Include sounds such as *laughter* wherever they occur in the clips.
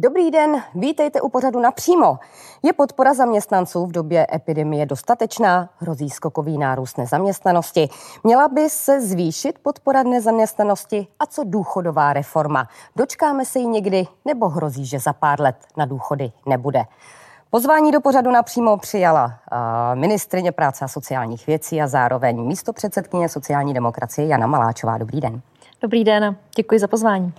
Dobrý den, vítejte u pořadu napřímo. Je podpora zaměstnanců v době epidemie dostatečná? Hrozí skokový nárůst nezaměstnanosti? Měla by se zvýšit podpora nezaměstnanosti? A co důchodová reforma? Dočkáme se ji někdy nebo hrozí, že za pár let na důchody nebude? Pozvání do pořadu napřímo přijala uh, ministrině práce a sociálních věcí a zároveň místo předsedkyně sociální demokracie Jana Maláčová. Dobrý den. Dobrý den, děkuji za pozvání.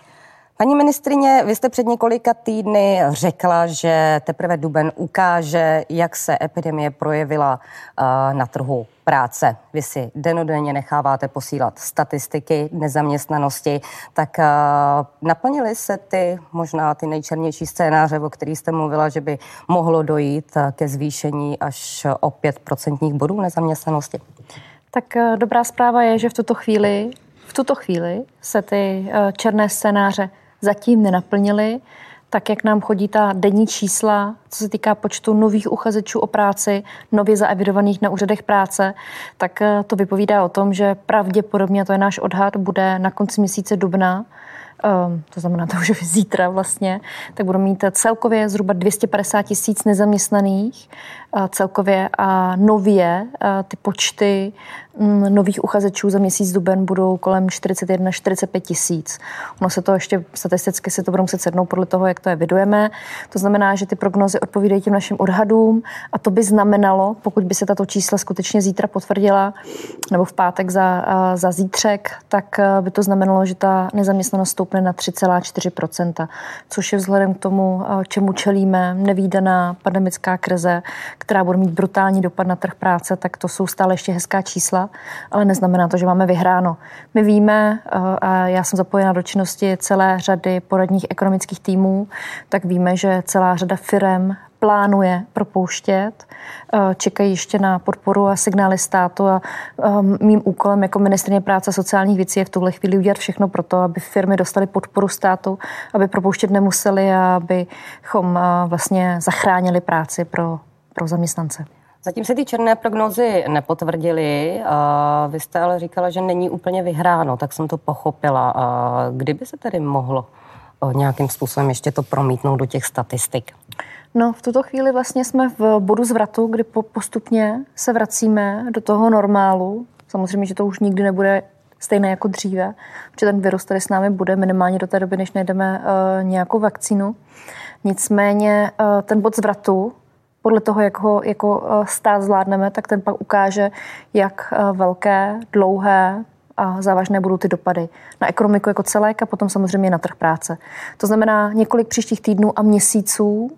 Paní ministrině, vy jste před několika týdny řekla, že teprve duben ukáže, jak se epidemie projevila uh, na trhu práce. Vy si denodenně necháváte posílat statistiky nezaměstnanosti, tak uh, naplnily se ty možná ty nejčernější scénáře, o kterých jste mluvila, že by mohlo dojít ke zvýšení až o 5 procentních bodů nezaměstnanosti? Tak dobrá zpráva je, že v tuto chvíli v tuto chvíli se ty černé scénáře zatím nenaplnili, tak jak nám chodí ta denní čísla, co se týká počtu nových uchazečů o práci, nově zaevidovaných na úřadech práce, tak eh, to vypovídá o tom, že pravděpodobně, to je náš odhad, bude na konci měsíce dubna, um, to znamená *laughs* to už zítra vlastně, tak budou mít celkově zhruba 250 tisíc nezaměstnaných celkově a nově uh, ty počty Mm, nových uchazečů za měsíc duben budou kolem 41-45 tisíc. Ono se to ještě statisticky se to budou muset sednout podle toho, jak to evidujeme. To znamená, že ty prognozy odpovídají těm našim odhadům a to by znamenalo, pokud by se tato čísla skutečně zítra potvrdila nebo v pátek za, za zítřek, tak by to znamenalo, že ta nezaměstnanost stoupne na 3,4%, což je vzhledem k tomu, čemu čelíme, nevýdaná pandemická krize, která bude mít brutální dopad na trh práce, tak to jsou stále ještě hezká čísla ale neznamená to, že máme vyhráno. My víme, eh, a já jsem zapojena do činnosti celé řady poradních ekonomických týmů, tak víme, že celá řada firm plánuje propouštět, eh, čekají ještě na podporu a signály státu a eh, mým úkolem jako ministrině práce a sociálních věcí je v tuhle chvíli udělat všechno pro to, aby firmy dostaly podporu státu, aby propouštět nemuseli a abychom vlastně zachránili práci pro, pro zaměstnance. Zatím se ty černé prognózy nepotvrdily. Vy jste ale říkala, že není úplně vyhráno, tak jsem to pochopila. Kdyby se tedy mohlo nějakým způsobem ještě to promítnout do těch statistik? No, v tuto chvíli vlastně jsme v bodu zvratu, kdy postupně se vracíme do toho normálu. Samozřejmě, že to už nikdy nebude stejné jako dříve, protože ten virus tady s námi bude minimálně do té doby, než najdeme uh, nějakou vakcínu. Nicméně uh, ten bod zvratu podle toho, jak ho jako eh, stát zvládneme, tak ten pak ukáže, jak eh, velké, dlouhé a závažné budou ty dopady na ekonomiku jako celek a potom samozřejmě na trh práce. To znamená několik příštích týdnů a měsíců,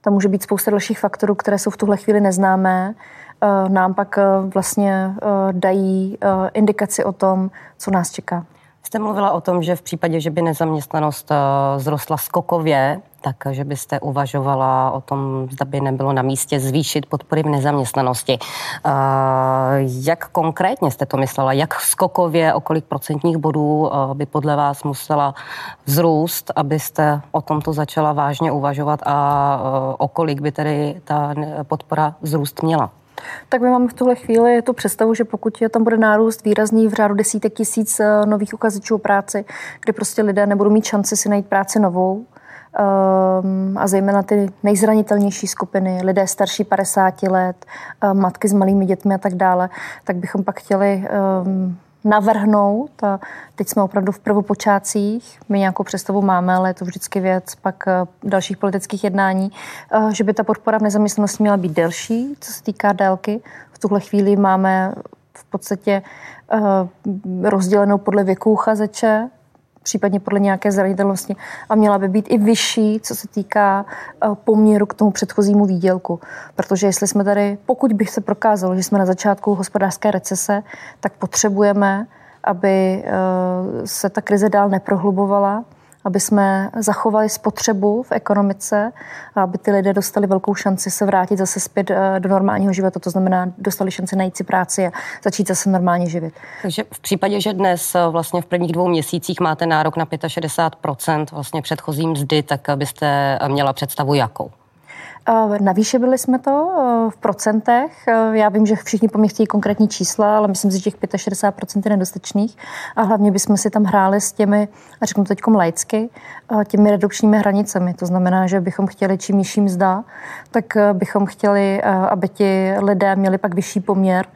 tam může být spousta dalších faktorů, které jsou v tuhle chvíli neznámé, eh, nám pak vlastně dají indikaci o tom, co nás čeká. Jste mluvila o tom, že v případě, že by nezaměstnanost zrostla skokově, tak že byste uvažovala o tom, zda by nebylo na místě zvýšit podpory v nezaměstnanosti. Jak konkrétně jste to myslela? Jak skokově, o kolik procentních bodů by podle vás musela vzrůst, abyste o tomto začala vážně uvažovat a o kolik by tedy ta podpora vzrůst měla? Tak my máme v tuhle chvíli tu představu, že pokud je tam bude nárůst výrazný v řádu desítek tisíc nových uchazečů o práci, kde prostě lidé nebudou mít šanci si najít práci novou, a zejména ty nejzranitelnější skupiny, lidé starší 50 let, ehm, matky s malými dětmi a tak dále, tak bychom pak chtěli ehm, navrhnout. A teď jsme opravdu v prvopočátcích, my nějakou představu máme, ale je to vždycky věc pak eh, dalších politických jednání, eh, že by ta podpora v nezaměstnanosti měla být delší, co se týká délky. V tuhle chvíli máme v podstatě eh, rozdělenou podle věku uchazeče, případně podle nějaké zranitelnosti a měla by být i vyšší, co se týká eh, poměru k tomu předchozímu výdělku. Protože jestli jsme tady, pokud bych se prokázalo, že jsme na začátku hospodářské recese, tak potřebujeme, aby eh, se ta krize dál neprohlubovala, aby jsme zachovali spotřebu v ekonomice a aby ty lidé dostali velkou šanci se vrátit zase zpět eh, do normálního života. To znamená, dostali šanci najít si práci a začít zase normálně živit. Takže v případě, že dnes eh, vlastně v prvních dvou měsících máte nárok na 65% vlastně předchozí mzdy, tak byste měla představu jakou? Navýšili jsme to v procentech. Já vím, že všichni po mě chtějí konkrétní čísla, ale myslím si, že těch 65% je nedostatečných. A hlavně bychom si tam hráli s těmi, a řeknu teď laicky, těmi redukčními hranicemi. To znamená, že bychom chtěli čím nižší mzda, tak bychom chtěli, aby ti lidé měli pak vyšší poměr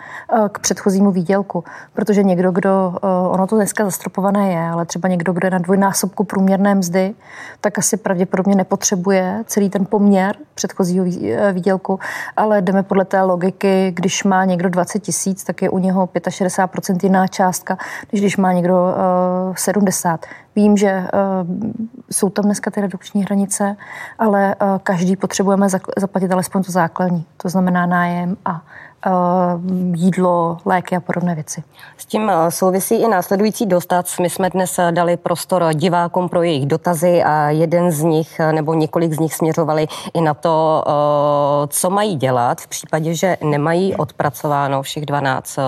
k předchozímu výdělku. Protože někdo, kdo, ono to dneska zastropované je, ale třeba někdo, kdo je na dvojnásobku průměrné mzdy, tak asi pravděpodobně nepotřebuje celý ten poměr předchozího eh, výdělku, ale jdeme podle té logiky, když má někdo 20 tisíc, tak je u něho 65% jiná částka, než když má někdo uh, eh, 70. Vím, že uh, jsou tam dneska ty redukční hranice, ale každý potřebujeme zaplatit alespoň to základní, to znamená nájem a Eh, jídlo, léky a podobné věci. S tím eh, souvisí i následující dostac. My jsme dnes eh, dali prostor divákům pro jejich dotazy a jeden z nich nebo několik z nich směřovali i na to, co mají dělat v případě, že nemají odpracováno všech 12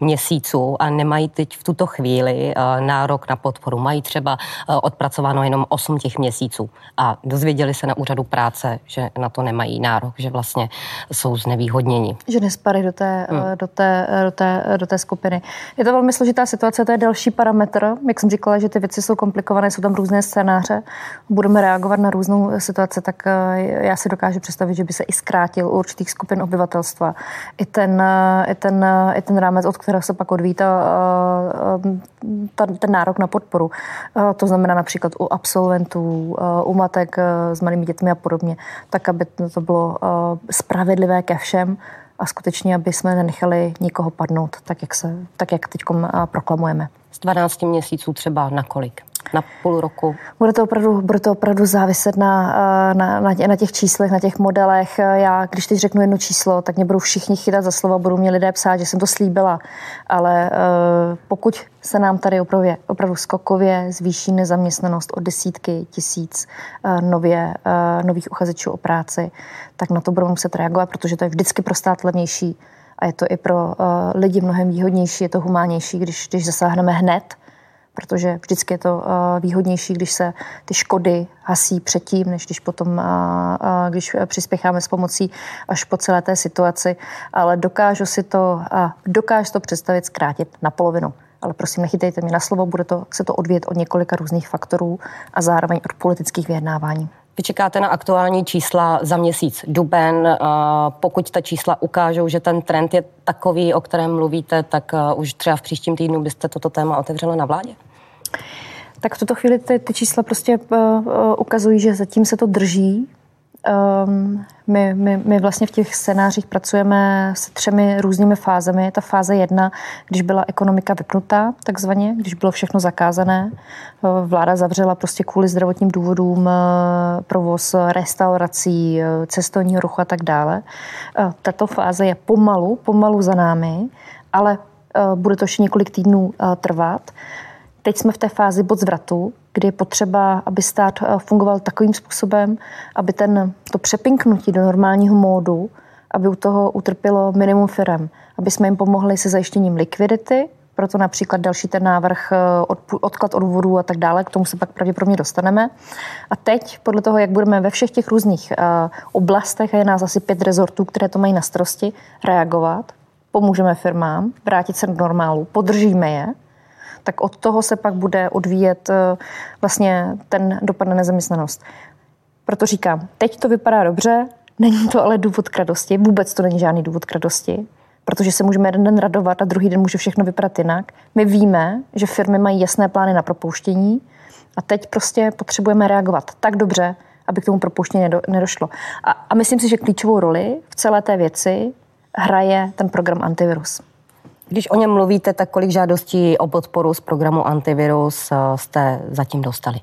měsíců a nemají teď v tuto chvíli nárok na podporu. Mají třeba odpracováno jenom 8 těch měsíců a dozvěděli se na úřadu práce, že na to nemají nárok, že vlastně jsou znevýhodněni. Že nespadají do té, hmm. do, té, do, té, do té skupiny. Je to velmi složitá situace, to je další parametr. Jak jsem říkala, že ty věci jsou komplikované, jsou tam různé scénáře, budeme reagovat na různou situaci, tak eh, já si dokážu představit, že by se i zkrátil u určitých skupin obyvatelstva. I ten, eh, i ten, eh, i ten rámec, od kterého se pak odvíjí ta, ta, ten nárok na podporu. To znamená například u absolventů, u matek s malými dětmi a podobně, tak aby to bylo spravedlivé ke všem a skutečně, aby jsme nenechali nikoho padnout, tak jak, se, tak jak teď proklamujeme. Z 12 měsíců třeba na kolik? Na půl roku? Bude to opravdu, bude to opravdu záviset na, na, na, na těch číslech, na těch modelech. Já, když teď řeknu jedno číslo, tak mě budou všichni chytat za slovo, budou mě lidé psát, že jsem to slíbila. Ale uh, pokud se nám tady opravdu, opravdu skokově zvýší nezaměstnanost o desítky tisíc nově, nových uchazečů o práci, tak na to budeme muset reagovat, protože to je vždycky pro stát levnější a je to i pro uh, lidi mnohem výhodnější, je to humánější, když, když zasáhneme hned protože vždycky je to eh, výhodnější, když se ty škody hasí předtím, než když potom, eh, eh, když přispěcháme s pomocí až po celé té situaci. Ale dokážu si to, dokážu to představit zkrátit na polovinu. Ale prosím, nechytejte mě na slovo, bude to, se to odvět od několika různých faktorů a zároveň od politických vyjednávání. Vy čekáte na aktuální čísla za měsíc duben. Pokud ta čísla ukážou, že ten trend je takový, o kterém mluvíte, tak už třeba v příštím týdnu byste toto téma otevřela na vládě? Tak v tuto chvíli ty, ty čísla prostě uh, ukazují, že zatím se to drží. Um, my, my, my vlastně v těch scénářích pracujeme s třemi různými fázemi. Ta fáze jedna, když byla ekonomika vypnutá, takzvaně, když bylo všechno zakázané, eh, vláda zavřela prostě kvůli zdravotním důvodům provoz restaurací, cestovního ruchu a tak dále. Tato fáze je pomalu, pomalu za námi, ale bude to ještě několik týdnů trvat. Teď jsme v té fázi bod zvratu, kdy je potřeba, aby stát eh, fungoval takovým způsobem, aby ten, to přepinknutí do normálního módu, aby u toho utrpělo minimum firem, aby jsme jim pomohli se zajištěním likvidity, proto například další ten návrh eh, od, odklad odvodů a tak dále, k tomu se pak pravděpodobně dostaneme. A teď, podle toho, jak budeme ve všech těch různých uh, oblastech, a je nás asi pět rezortů, které to mají na starosti, reagovat, pomůžeme firmám, vrátit se do normálu, podržíme je, tak od toho se pak bude odvíjet eh, vlastně ten dopad na nezaměstnanost. Proto říkám, teď to vypadá dobře, není to ale důvod k radosti, vůbec to není žádný důvod k radosti, protože se můžeme jeden den radovat a druhý den může všechno vypadat jinak. My víme, že firmy mají jasné plány na propouštění a teď prostě potřebujeme reagovat tak dobře, aby k tomu propouštění nedošlo. A, a myslím si, že klíčovou roli v celé té věci hraje ten program antivirus. Když o něm mluvíte, tak kolik žádostí o podporu z programu Antivirus eh, jste zatím dostali?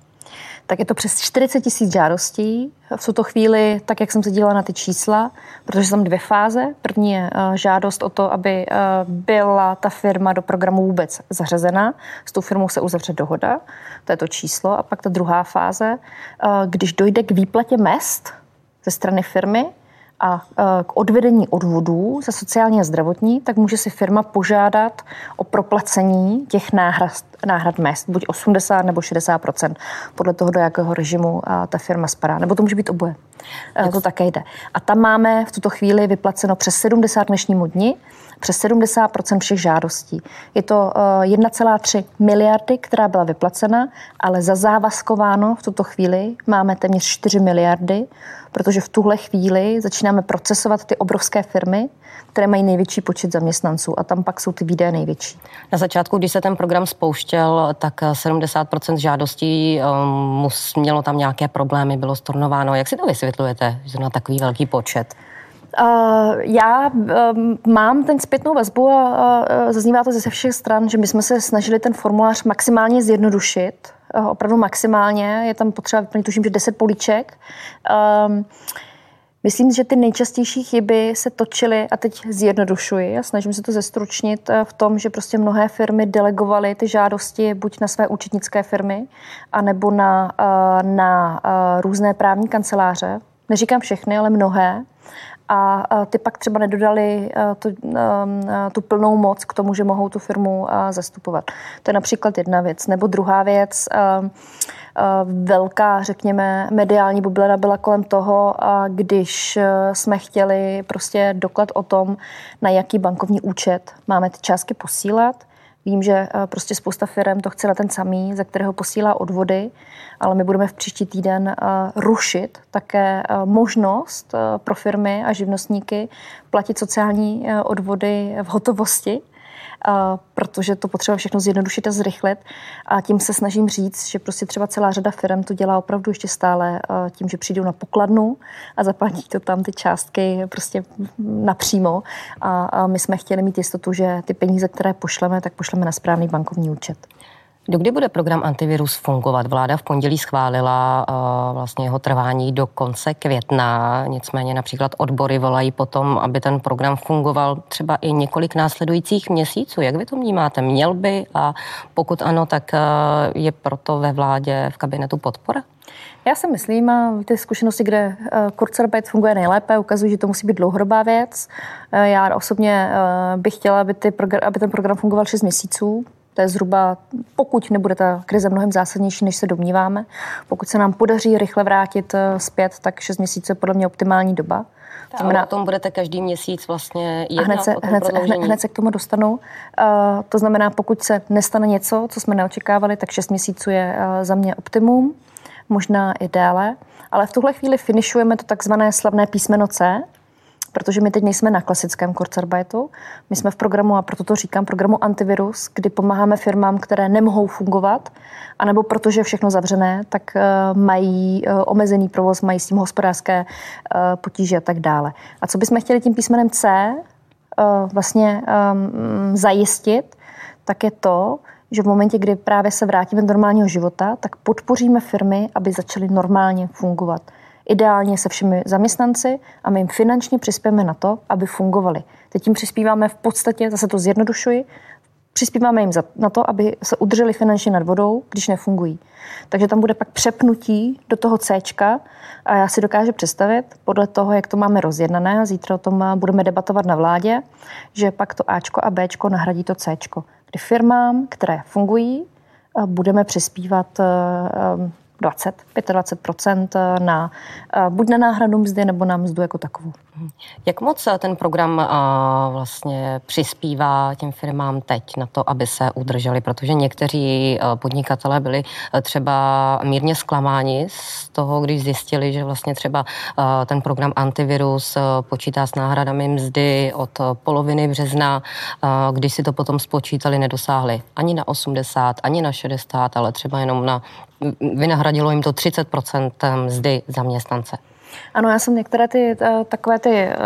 tak je to přes 40 tisíc žádostí. V tuto chvíli, tak jak jsem se dívala na ty čísla, protože jsem dvě fáze. První je eh, žádost o to, aby eh, byla ta firma do programu vůbec zařazena. S tou firmou se uzavře dohoda, to je to číslo. A pak ta druhá fáze, když dojde k výplatě mest ze strany firmy, a e, k odvedení odvodů za sociální a zdravotní, tak může si firma požádat o proplacení těch náhrad, náhrad mest, buď 80 nebo 60% podle toho, do jakého režimu ta firma spadá. Nebo to může být oboje. Jak to také jde. A tam máme v tuto chvíli vyplaceno přes 70 dnešnímu dni přes 70% všech žádostí. Je to 1,3 eh, miliardy, která byla vyplacena, ale za závazkováno v tuto chvíli máme téměř 4 miliardy, protože v tuhle chvíli začínáme procesovat ty obrovské firmy, které mají největší počet zaměstnanců a tam pak jsou ty výdaje největší. Na začátku, když se ten program spouštěl, tak 70% žádostí um, mělo tam nějaké problémy, bylo stornováno. Jak si to vysvětlujete, že na takový velký počet? Uh, já um, mám ten zpětnou vazbu a uh, zaznívá to ze všech stran, že my jsme se snažili ten formulář maximálně zjednodušit, uh, opravdu maximálně, je tam potřeba vyplnit, tuším, že 10 políček. Um, Myslím, že ty nejčastější chyby se točily, a teď zjednodušuji a snažím se to zestručnit v tom, že prostě mnohé firmy delegovaly ty žádosti buď na své účetnické firmy, anebo na, na různé právní kanceláře. Neříkám všechny, ale mnohé a ty pak třeba nedodali tu, tu plnou moc k tomu, že mohou tu firmu zastupovat. To je například jedna věc. Nebo druhá věc, velká, řekněme, mediální bublina byla kolem toho, když jsme chtěli prostě doklad o tom, na jaký bankovní účet máme ty částky posílat, Vím, že eh, prostě spousta firm to chce na ten samý, za kterého posílá odvody, ale my budeme v příští týden eh, rušit také eh, možnost pro firmy a živnostníky platit sociální odvody v hotovosti protože to potřeba všechno zjednodušit a zrychlit. A tím se snažím říct, že prostě třeba celá řada firm to dělá opravdu ještě stále tím, že přijdou na pokladnu a zaplatí to tam ty částky prostě napřímo. A my jsme chtěli mít jistotu, že ty peníze, které pošleme, tak pošleme na správný bankovní účet. Dokdy bude program antivirus fungovat? Vláda v pondělí schválila uh, vlastně jeho trvání do konce května, nicméně například odbory volají potom, aby ten program fungoval třeba i několik následujících měsíců. Jak vy to vnímáte? Měl by a pokud ano, tak uh, je proto ve vládě v kabinetu podpora? Já si myslím, a ty zkušenosti, kde Kurzarbeit funguje nejlépe, ukazují, že to musí být dlouhodobá věc. Já osobně bych chtěla, aby, ty aby ten program fungoval 6 měsíců. To je zhruba, pokud nebude ta krize mnohem zásadnější, než se domníváme, pokud se nám podaří rychle vrátit eh, zpět, tak 6 měsíců je podle mě optimální doba. To znamená, o tom budete každý měsíc vlastně jednat, hned se, hned, hned, hned se k tomu dostanu. Uh, to znamená, pokud se nestane něco, co jsme neočekávali, tak 6 měsíců je uh, za mě optimum, možná i déle. Ale v tuhle chvíli finišujeme to takzvané slavné písmeno C, protože my teď nejsme na klasickém Kurzarbeitu. My jsme v programu, a proto to říkám, programu antivirus, kdy pomáháme firmám, které nemohou fungovat, anebo protože je všechno zavřené, tak uh, mají uh, omezený provoz, mají s tím hospodářské uh, potíže a tak dále. A co bychom chtěli tím písmenem C vlastně um, zajistit, tak je to, že v momentě, kdy právě se vrátíme do normálního života, tak podpoříme firmy, aby začaly normálně fungovat ideálně se všemi zaměstnanci a my jim finančně přispějeme na to, aby fungovali. Teď jim přispíváme v podstatě, zase to zjednodušuji, přispíváme jim na to, aby se udrželi finančně nad vodou, když nefungují. Takže tam bude pak přepnutí do toho C a já si dokážu představit, podle toho, jak to máme rozjednané, zítra o tom budeme debatovat na vládě, že pak to Ačko a Bčko nahradí to C, kdy firmám, které fungují, budeme přispívat eh, 20, 25% na eh, buď na náhradu mzdy nebo na mzdu jako takovou. Jak moc eh, ten program eh, vlastně přispívá těm firmám teď na to, aby se udrželi? Protože někteří podnikatelé byli třeba mírně zklamáni z toho, když zjistili, že vlastně třeba ten program antivirus počítá s náhradami mzdy od poloviny března, když si to potom spočítali, nedosáhli ani na 80, ani na 60, ale třeba jenom na vynahradilo jim to 30% mzdy zaměstnance. Ano, já jsem některé ty, eh, takové ty, eh,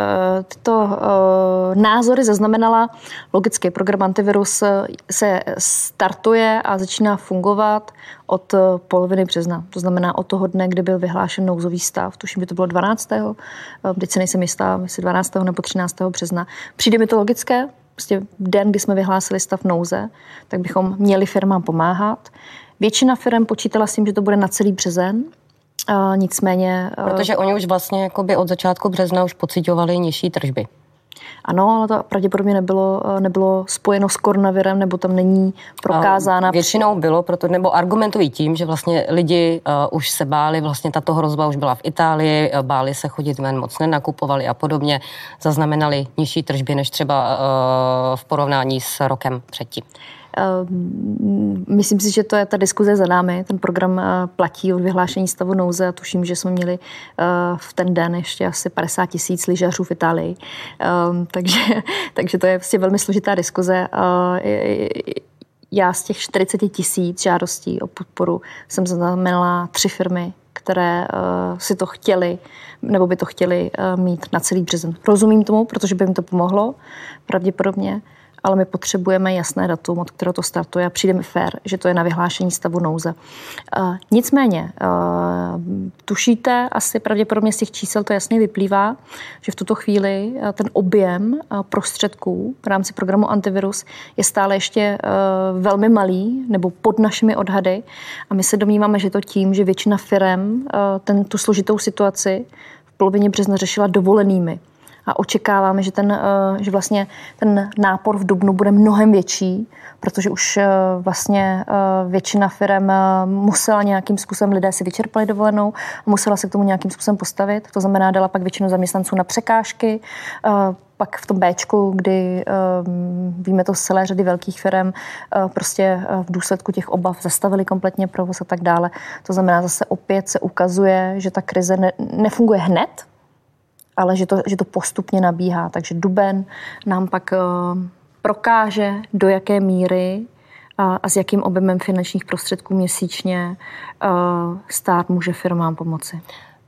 tyto eh, názory zaznamenala. Logicky, program antivirus se startuje a začíná fungovat od poloviny března. To znamená od toho dne, kdy byl vyhlášen nouzový stav. Tuším, že to bylo 12. Teď se nejsem jistá, jestli 12. nebo 13. března. Přijde mi to logické, prostě den, kdy jsme vyhlásili stav nouze, tak bychom měli firmám pomáhat. Většina firm počítala s tím, že to bude na celý březen, Uh, nicméně... Uh, Protože oni už vlastně jakoby od začátku března už pocitovali nižší tržby. Ano, ale to pravděpodobně nebylo, nebylo spojeno s koronavirem, nebo tam není prokázána. Většinou bylo, proto, nebo argumentují tím, že vlastně lidi uh, už se báli, vlastně tato hrozba už byla v Itálii, báli se chodit ven, moc nenakupovali a podobně, zaznamenali nižší tržby než třeba uh, v porovnání s rokem předtím. Ehm, myslím si, že to je ta diskuze za námi. Ten program eh, platí od vyhlášení stavu nouze a tuším, že jsme měli eh, v ten den ještě asi 50 tisíc lyžařů v Itálii. Ehm, takže, *laughs* takže to je prostě velmi složitá diskuze. Já z těch 40 tisíc žádostí o podporu jsem zaznamenala tři firmy, které uh, si to chtěli, nebo by to chtěli uh, mít na celý březen. Rozumím tomu, protože by jim to pomohlo, pravděpodobně ale my potřebujeme jasné datum, od kterého to startuje a přijde mi fér, že to je na vyhlášení stavu nouze. Uh, nicméně, uh, tušíte, asi pravděpodobně z těch čísel to jasně vyplývá, že v tuto chvíli uh, ten objem prostředků v rámci programu Antivirus je stále ještě velmi malý nebo pod našimi odhady a my se domníváme, že to tím, že většina firm ten, tu složitou situaci v polovině března řešila dovolenými a očekáváme, že, ten, eh, že vlastně ten nápor v Dubnu bude mnohem větší, protože už eh, vlastně eh, většina firm musela nějakým způsobem, lidé si vyčerpali dovolenou, musela se k tomu nějakým způsobem postavit. To znamená, dala pak většinu zaměstnanců na překážky, pak v tom Bčku, kdy víme to z celé řady velkých firm, prostě v důsledku těch obav zastavili kompletně provoz a tak dále. To znamená, zase opět se ukazuje, že ta krize ne, nefunguje hned, ale že to, že to postupně nabíhá. Takže duben nám pak uh, prokáže, do jaké míry a, a s jakým objemem finančních prostředků měsíčně uh, stát může firmám pomoci.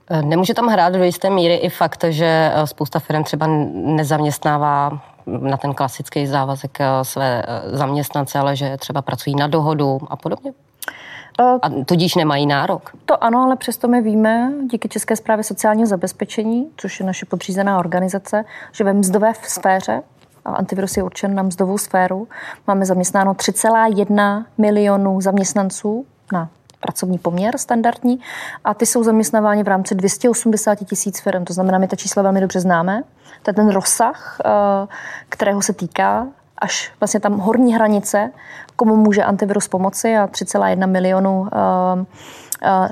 Eh, nemůže tam hrát do jisté míry i fakt, že spousta firm třeba nezaměstnává na ten klasický závazek své zaměstnance, ale že třeba pracují na dohodu a podobně? A tudíž nemají nárok. To ano, ale přesto my víme díky České zprávě sociálního zabezpečení, což je naše podřízená organizace, že ve mzdové sféře a antivirus je určen na mzdovou sféru. Máme zaměstnáno 3,1 milionů zaměstnanců na pracovní poměr standardní a ty jsou zaměstnáváni v rámci 280 tisíc firm. To znamená, my ta čísla velmi dobře známe. To je ten rozsah, eh, kterého se týká až vlastně tam horní hranice, komu může antivirus pomoci a 3,1 milionu uh, uh,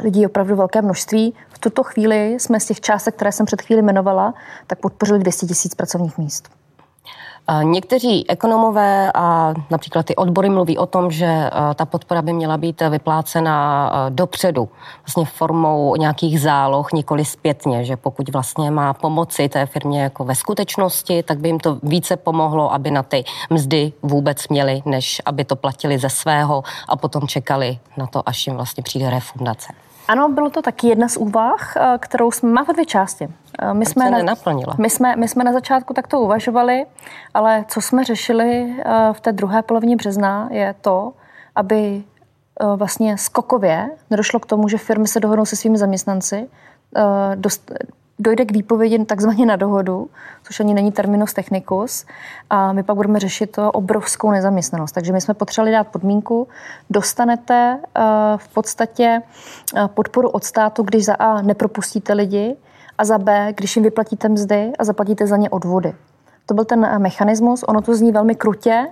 lidí opravdu velké množství. V tuto chvíli jsme z těch částek, které jsem před chvíli jmenovala, tak podpořili 200 tisíc pracovních míst. Někteří ekonomové a například ty odbory mluví o tom, že ta podpora by měla být vyplácena dopředu, vlastně formou nějakých záloh, nikoli zpětně, že pokud vlastně má pomoci té firmě jako ve skutečnosti, tak by jim to více pomohlo, aby na ty mzdy vůbec měli, než aby to platili ze svého a potom čekali na to, až jim vlastně přijde refundace. Ano, bylo to taky jedna z úvah, eh, kterou jsme, má dvě části. Eh, my jsme, na, my, jsme, my jsme na začátku takto uvažovali, ale co jsme řešili eh, v té druhé polovině března je to, aby vlastně skokově nedošlo k tomu, že firmy se dohodnou se svými zaměstnanci, dost, dojde k výpovědi takzvaně na dohodu, což ani není terminus technicus, a my pak budeme řešit to obrovskou nezaměstnanost. Takže my jsme potřebovali dát podmínku, dostanete uh, v podstatě uh, podporu od státu, když za A nepropustíte lidi a za B, když jim vyplatíte mzdy a zaplatíte za ně odvody. To byl ten eh, mechanismus, ono to zní velmi krutě,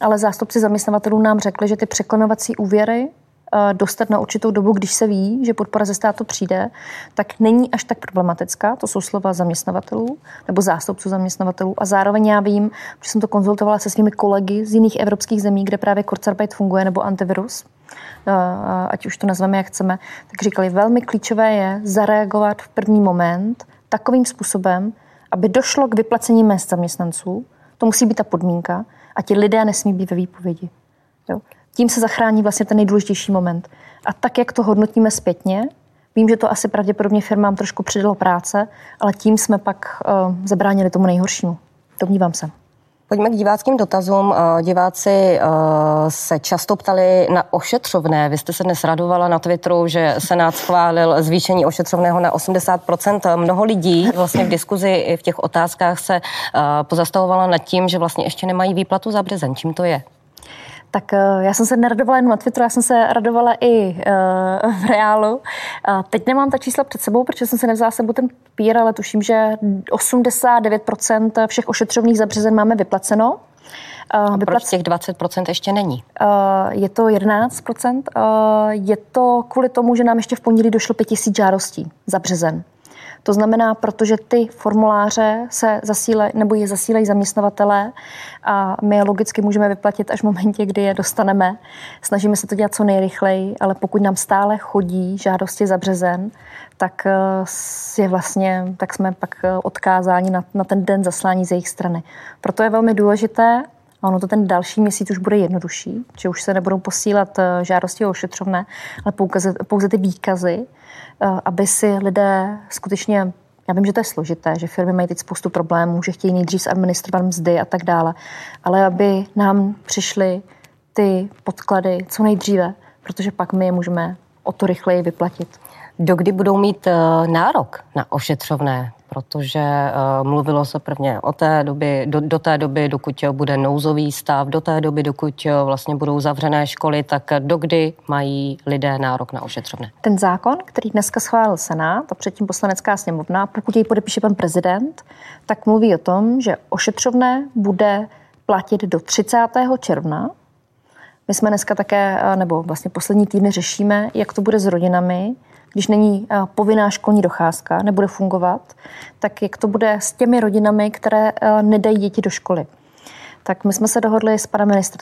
ale zástupci zaměstnavatelů nám řekli, že ty překlenovací úvěry Eh, dostat na určitou dobu, když se ví, že podpora ze státu přijde, tak není až tak problematická. To jsou slova zaměstnavatelů nebo zástupců zaměstnavatelů. A zároveň já vím, že jsem to konzultovala se svými kolegy z jiných evropských zemí, kde právě Kurzarbeit funguje nebo antivirus, eh, ať už to nazveme, jak chceme, tak říkali, velmi klíčové je zareagovat v první moment takovým způsobem, aby došlo k vyplacení mest zaměstnanců. To musí být ta podmínka a ti lidé nesmí být ve výpovědi. Jo? Tím se zachrání vlastně ten nejdůležitější moment. A tak, jak to hodnotíme zpětně, vím, že to asi pravděpodobně firmám trošku přidalo práce, ale tím jsme pak uh, zabránili tomu nejhoršímu. Domnívám se. Pojďme k diváckým dotazům. Eh, diváci uh, se často ptali na ošetřovné. Vy jste se dnes radovala na Twitteru, že Senát schválil zvýšení ošetřovného na 80%. Mnoho lidí vlastně v diskuzi i v těch otázkách se pozastavovalo nad tím, že vlastně ještě nemají výplatu za březen. Čím to je? Tak já jsem se neradovala jen na Twitteru, já jsem se radovala i v reálu. Teď nemám ta čísla před sebou, protože jsem se nevzala sebou ten papír, ale tuším, že 89% všech ošetřovných za březen máme vyplaceno. A proč těch 20% ještě není? Je to 11%. Je to kvůli tomu, že nám ještě v pondělí došlo 5000 žádostí za březen. To znamená, protože ty formuláře se zasílají, nebo je zasílají zaměstnavatelé a my je logicky můžeme vyplatit až v momentě, kdy je dostaneme. Snažíme se to dělat co nejrychleji, ale pokud nám stále chodí žádosti za březen, tak eh, je vlastně, tak jsme pak eh, odkázáni na, na ten den zaslání z jejich strany. Proto je velmi důležité, a ono to ten další měsíc už bude jednodušší, že už se nebudou posílat eh, žádosti o ošetřovné, ale pouze, pouze ty výkazy, aby si lidé skutečně já vím, že to je složité, že firmy mají teď spoustu problémů, že chtějí nejdřív administrovat mzdy a tak dále, ale aby nám přišly ty podklady co nejdříve, protože pak my je můžeme o to rychleji vyplatit. Dokdy budou mít eh, nárok na ošetřovné? Protože uh, mluvilo se prvně o té doby, do, do té doby, dokud bude nouzový stav, do té doby, dokud eh, vlastně budou zavřené školy, tak dokdy mají lidé nárok na ošetřovné? Ten zákon, který dneska schválil Senát a předtím poslanecká sněmovna, pokud jej podepíše pan prezident, tak mluví o tom, že ošetřovné bude platit do 30. června my jsme dneska také, nebo vlastně poslední týdny řešíme, jak to bude s rodinami, když není eh, povinná školní docházka, nebude fungovat, tak jak to bude s těmi rodinami, které eh, nedají děti do školy. Tak my jsme se dohodli s panem, ministr,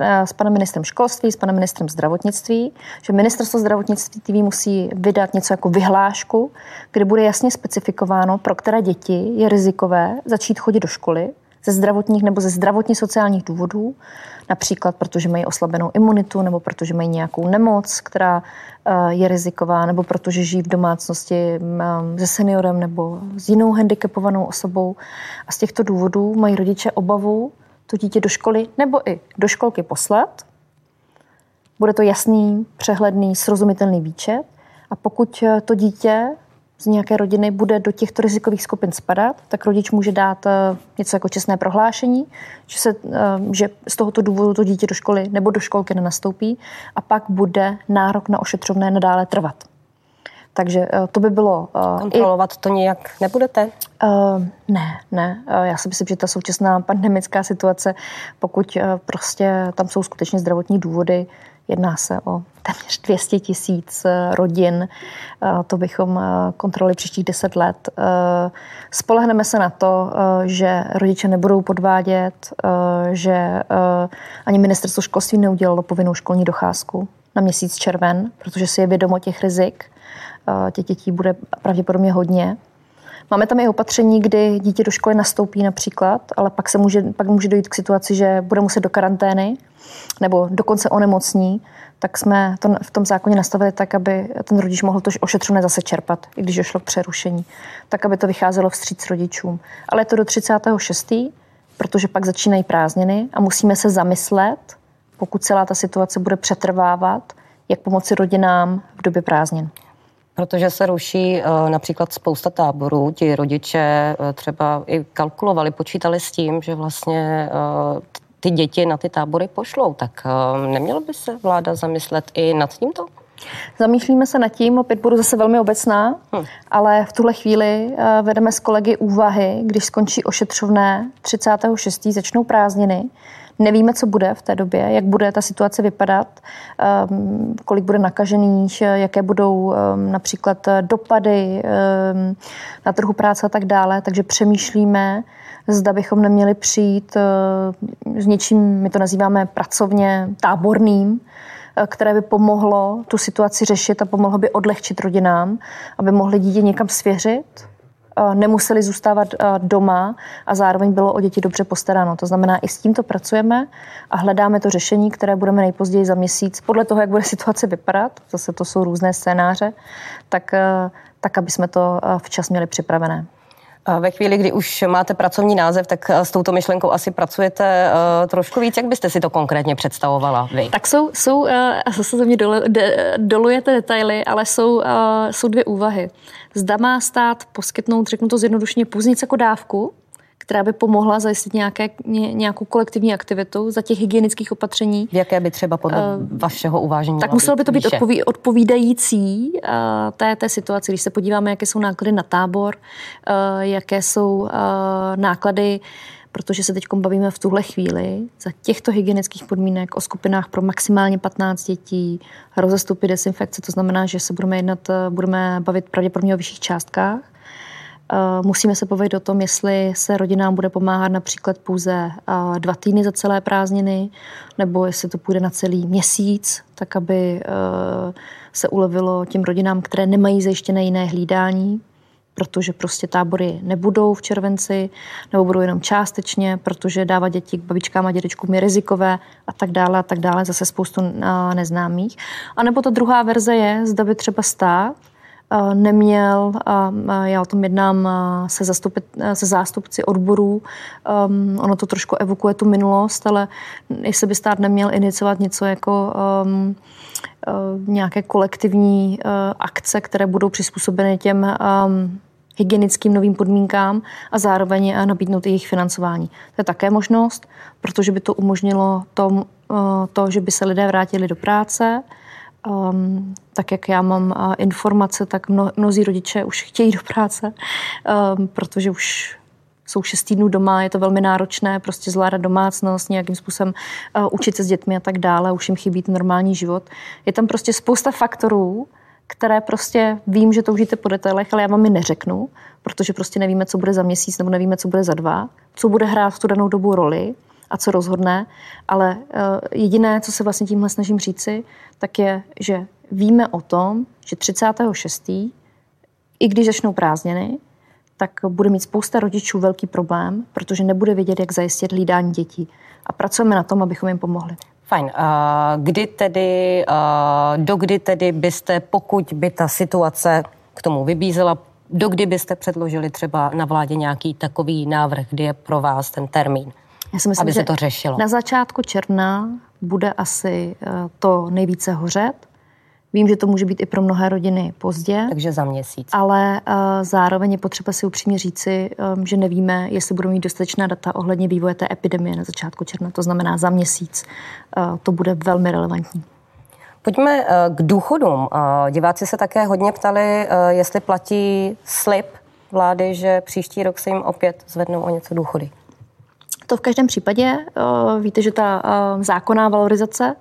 eh, s panem ministrem školství, s panem ministrem zdravotnictví, že ministerstvo zdravotnictví musí vydat něco jako vyhlášku, kde bude jasně specifikováno, pro které děti je rizikové začít chodit do školy ze zdravotních nebo ze zdravotně sociálních důvodů, například protože mají oslabenou imunitu nebo protože mají nějakou nemoc, která eh, je riziková, nebo protože žijí v domácnosti mm, se seniorem nebo s jinou handicapovanou osobou. A z těchto důvodů mají rodiče obavu to dítě do školy nebo i do školky poslat. Bude to jasný, přehledný, srozumitelný výčet. A pokud eh, to dítě z nějaké rodiny bude do těchto rizikových skupin spadat, tak rodič může dát eh, něco jako čestné prohlášení, že, se, eh, že z tohoto důvodu to dítě do školy nebo do školky nenastoupí a pak bude nárok na ošetřovné nadále trvat. Takže eh, to by bylo... Kontrolovat i... to nějak nebudete? Uh, ne, ne. Já si myslím, že ta současná pandemická situace, pokud prostě tam jsou skutečně zdravotní důvody, Jedná se o téměř 200 tisíc eh, rodin. Eh, to bychom eh, kontrolovali příštích 10 let. Spolehneme se na to, že rodiče nebudou podvádět, že ani ministerstvo školství neudělalo povinnou školní docházku na měsíc červen, protože si je vědomo těch rizik. Těch dětí bude pravděpodobně hodně. Máme tam i opatření, kdy dítě do školy nastoupí například, ale pak, se může, pak může dojít k situaci, že bude muset do karantény nebo dokonce onemocní, tak jsme to v tom zákoně nastavili tak, aby ten rodič mohl to ošetřovné zase čerpat, i když došlo k přerušení, tak, aby to vycházelo vstříc rodičům. Ale je to do 36. protože pak začínají prázdniny a musíme se zamyslet, pokud celá ta situace bude přetrvávat, jak pomoci rodinám v době prázdnin. Protože se ruší uh, například spousta táborů, ti rodiče uh, třeba i kalkulovali, počítali s tím, že vlastně uh, ty děti na ty tábory pošlou, tak neměla by se vláda zamyslet i nad tímto? Zamýšlíme se nad tím, opět budu zase velmi obecná, hmm. ale v tuhle chvíli vedeme s kolegy úvahy, když skončí ošetřovné 36. začnou prázdniny, Nevíme, co bude v té době, jak bude ta situace vypadat, ehm, kolik bude nakažených, jaké budou ehm, například dopady ehm, na trhu práce a tak dále. Takže přemýšlíme, zda bychom neměli přijít s něčím, my to nazýváme pracovně táborným, které by pomohlo tu situaci řešit a pomohlo by odlehčit rodinám, aby mohli dítě někam svěřit, nemuseli zůstávat doma a zároveň bylo o děti dobře postaráno. To znamená, i s tímto pracujeme a hledáme to řešení, které budeme nejpozději za měsíc, podle toho, jak bude *laughs* situace vypadat, zase to jsou různé scénáře, tak, tak aby jsme to včas měli připravené. Ve chvíli, kdy už máte pracovní název, tak s touto myšlenkou asi pracujete uh, trošku víc. Jak byste si to konkrétně představovala vy? Tak jsou, jsou uh, zase ze mě dole, de, dolujete detaily, ale jsou, uh, jsou dvě úvahy. Zda má stát poskytnout, řeknu to zjednodušeně, půznic jako dávku, která by pomohla zajistit nějaké, nějakou kolektivní aktivitu za těch hygienických opatření. V jaké by třeba podle uh, vašeho uvážení Tak muselo by to být odpoví, odpovídající uh, té, té situaci. Když se podíváme, jaké jsou náklady na tábor, uh, jaké jsou uh, náklady protože se teď bavíme v tuhle chvíli za těchto hygienických podmínek o skupinách pro maximálně 15 dětí, rozestupy desinfekce, to znamená, že se budeme jednat, budeme bavit pravděpodobně o vyšších částkách. Eh, musíme se povědět o tom, jestli se rodinám bude pomáhat například pouze eh, dva týdny za celé prázdniny, nebo jestli to půjde na celý měsíc, tak aby eh, se ulevilo těm rodinám, které nemají zajištěné jiné hlídání, protože prostě tábory nebudou v červenci, nebo budou jenom částečně, protože dávat děti k babičkám a dědečkům je rizikové a tak dále a tak dále, zase spoustu neznámých. A nebo ta druhá verze je, zda by třeba stát neměl, já o tom jednám se, zastupit, se zástupci odborů, um, ono to trošku evokuje tu minulost, ale jestli by stát neměl iniciovat něco jako um, uh, nějaké kolektivní uh, akce, které budou přizpůsobeny těm um, hygienickým novým podmínkám a zároveň nabídnout jejich financování. To je také možnost, protože by to umožnilo tom, to, že by se lidé vrátili do práce, Um, tak jak já mám uh, informace, tak mno, mnozí rodiče už chtějí do práce, um, protože už jsou šest týdnů doma, je to velmi náročné, prostě zvládat domácnost, nějakým způsobem uh, učit se s dětmi a tak dále, už jim chybí ten normální život. Je tam prostě spousta faktorů, které prostě vím, že toužíte po detailech, ale já vám je neřeknu, protože prostě nevíme, co bude za měsíc nebo nevíme, co bude za dva, co bude hrát v tu danou dobu roli a co rozhodne, ale uh, jediné, co se vlastně tímhle snažím říci, tak je, že víme o tom, že 36. i když začnou prázdniny, tak bude mít spousta rodičů velký problém, protože nebude vědět, jak zajistit hlídání dětí. A pracujeme na tom, abychom jim pomohli. Fajn. Kdy tedy, dokdy tedy byste, pokud by ta situace k tomu vybízela, dokdy byste předložili třeba na vládě nějaký takový návrh, kdy je pro vás ten termín? Já si myslím, aby se to řešilo. Na začátku června bude asi eh, to nejvíce hořet. Vím, že to může být i pro mnohé rodiny pozdě. Takže za měsíc. Ale uh, zároveň je potřeba si upřímně říci, um, že nevíme, jestli budou mít dostatečná data ohledně vývoje té epidemie na začátku června. To znamená, za měsíc uh, to bude velmi relevantní. Pojďme uh, k důchodům. Diváci se také hodně ptali, jestli platí slib vlády, že příští rok se jim opět zvednou o něco důchody. To v každém případě. Uh, víte, že ta uh, zákonná valorizace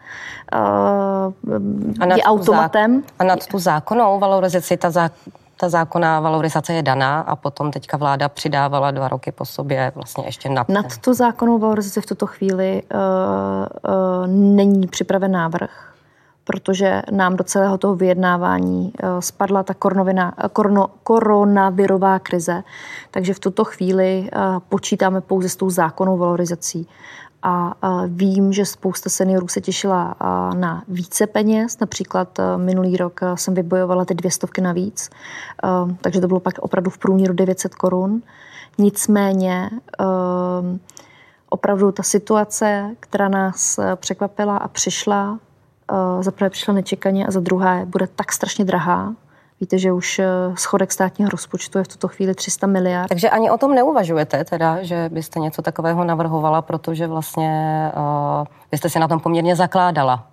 uh, je automatem. a nad tu zákonnou valorizaci ta zá, ta zákonná valorizace je daná a potom teďka vláda přidávala dva roky po sobě vlastně ještě nad. Nad tu zákonnou valorizaci v tuto chvíli uh, uh, není připraven návrh protože nám do celého toho vyjednávání eh, spadla ta koronovina, korono, koronavirová krize. Takže v tuto chvíli eh, počítáme pouze s tou zákonnou valorizací. A eh, vím, že spousta seniorů se těšila na více peněz. Například minulý rok jsem vybojovala ty dvě stovky navíc, takže to bylo pak opravdu v průměru 900 korun. Nicméně opravdu ta situace, která nás překvapila a přišla, uh, za prvé přišla nečekaně a za druhé bude tak strašně drahá. Víte, že už eh, schodek státního rozpočtu je v tuto chvíli 300 miliard. Takže ani o tom neuvažujete, teda, že byste něco takového navrhovala, protože vlastně uh, vy jste si na tom poměrně zakládala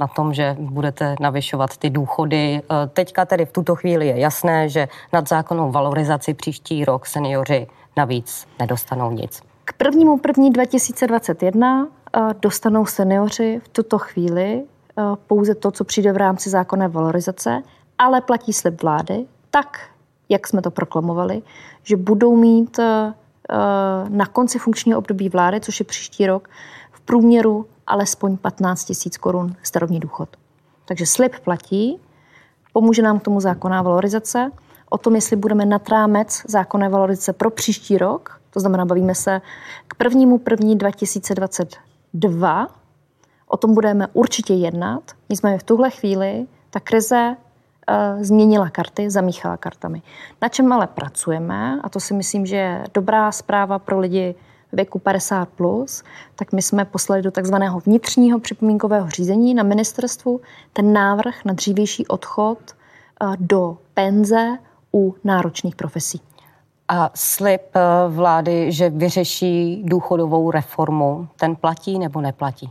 na tom, že budete navyšovat ty důchody. Teďka tedy v tuto chvíli je jasné, že nad zákonnou valorizaci příští rok seniori navíc nedostanou nic. K prvnímu první 2021 dostanou seniori v tuto chvíli Eh, pouze to, co přijde v rámci zákonné valorizace, ale platí slib vlády tak, jak jsme to proklamovali, že budou mít eh, na konci funkčního období vlády, což je příští rok, v průměru alespoň 15 tisíc korun starobní důchod. Takže slib platí, pomůže nám k tomu zákonná valorizace. O tom, jestli budeme nad rámec zákonné valorizace pro příští rok, to znamená, bavíme se k prvnímu první 2022, O tom budeme určitě jednat, nicméně v tuhle chvíli ta krize uh, změnila karty, zamíchala kartami. Na čem ale pracujeme, a to si myslím, že je dobrá zpráva pro lidi věku 50+, plus, tak my jsme poslali do takzvaného vnitřního připomínkového řízení na ministerstvu ten návrh na dřívější odchod uh, do penze u náročných profesí. A slib eh, vlády, že vyřeší důchodovou reformu, ten platí nebo neplatí?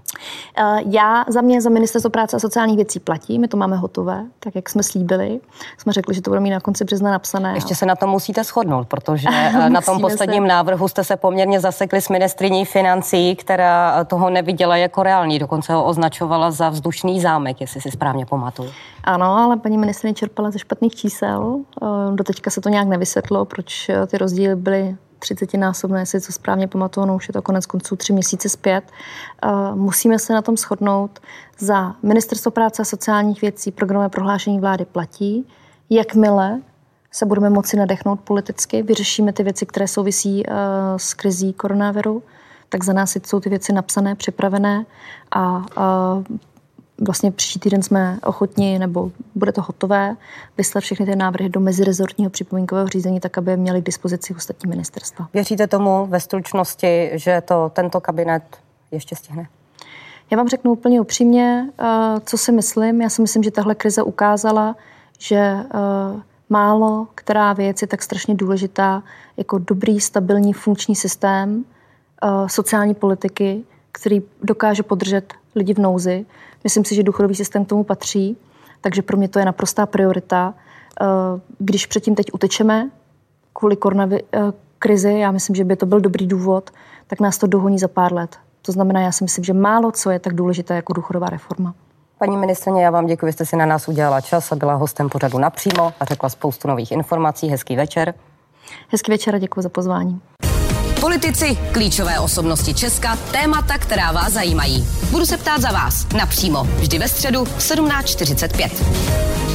Eh, já za mě, za ministerstvo práce a sociálních věcí platí, my to máme hotové, tak jak jsme slíbili. Jsme řekli, že to budeme mít na konci března napsané. Ještě se na to musíte shodnout, protože *laughs* eh, na tom posledním se. návrhu jste se poměrně zasekli s ministriní financí, která toho neviděla jako reální, dokonce ho označovala za vzdušný zámek, jestli si správně pamatuju. Ano, ale paní ministrině čerpala ze špatných čísel. Doteďka se to nějak nevysvětlo, proč ty rozdíly byly 30 násobné, jestli to správně pamatuju, no už je to konec konců tři měsíce zpět. Musíme se na tom shodnout. Za Ministerstvo práce a sociálních věcí programové prohlášení vlády platí. Jakmile se budeme moci nadechnout politicky, vyřešíme ty věci, které souvisí s krizí koronaviru, tak za nás jsou ty věci napsané, připravené a vlastně příští týden jsme ochotni, nebo bude to hotové, vyslat všechny ty návrhy do mezirezortního připomínkového řízení, tak aby měli k dispozici ostatní ministerstva. Věříte tomu ve stručnosti, že to tento kabinet ještě stihne? Já vám řeknu úplně upřímně, eh, co si myslím. Já si myslím, že tahle krize ukázala, že eh, málo která věc je tak strašně důležitá jako dobrý, stabilní, funkční systém eh, sociální politiky, který dokáže podržet lidi v nouzi. Myslím si, že důchodový systém k tomu patří, takže pro mě to je naprostá priorita. Eh, když předtím teď utečeme kvůli koronavi- eh, krizi, já myslím, že by to byl dobrý důvod, tak nás to dohoní za pár let. To znamená, já si myslím, že málo co je tak důležité jako důchodová reforma. Paní ministrině, já vám děkuji, jste si na nás udělala čas a byla hostem pořadu napřímo a řekla spoustu nových informací. Hezký večer. Hezký večer a děkuji za pozvání. Politici, klíčové osobnosti Česka, témata, která vás zajímají. Budu se ptát za vás napřímo, vždy ve středu v 17.45.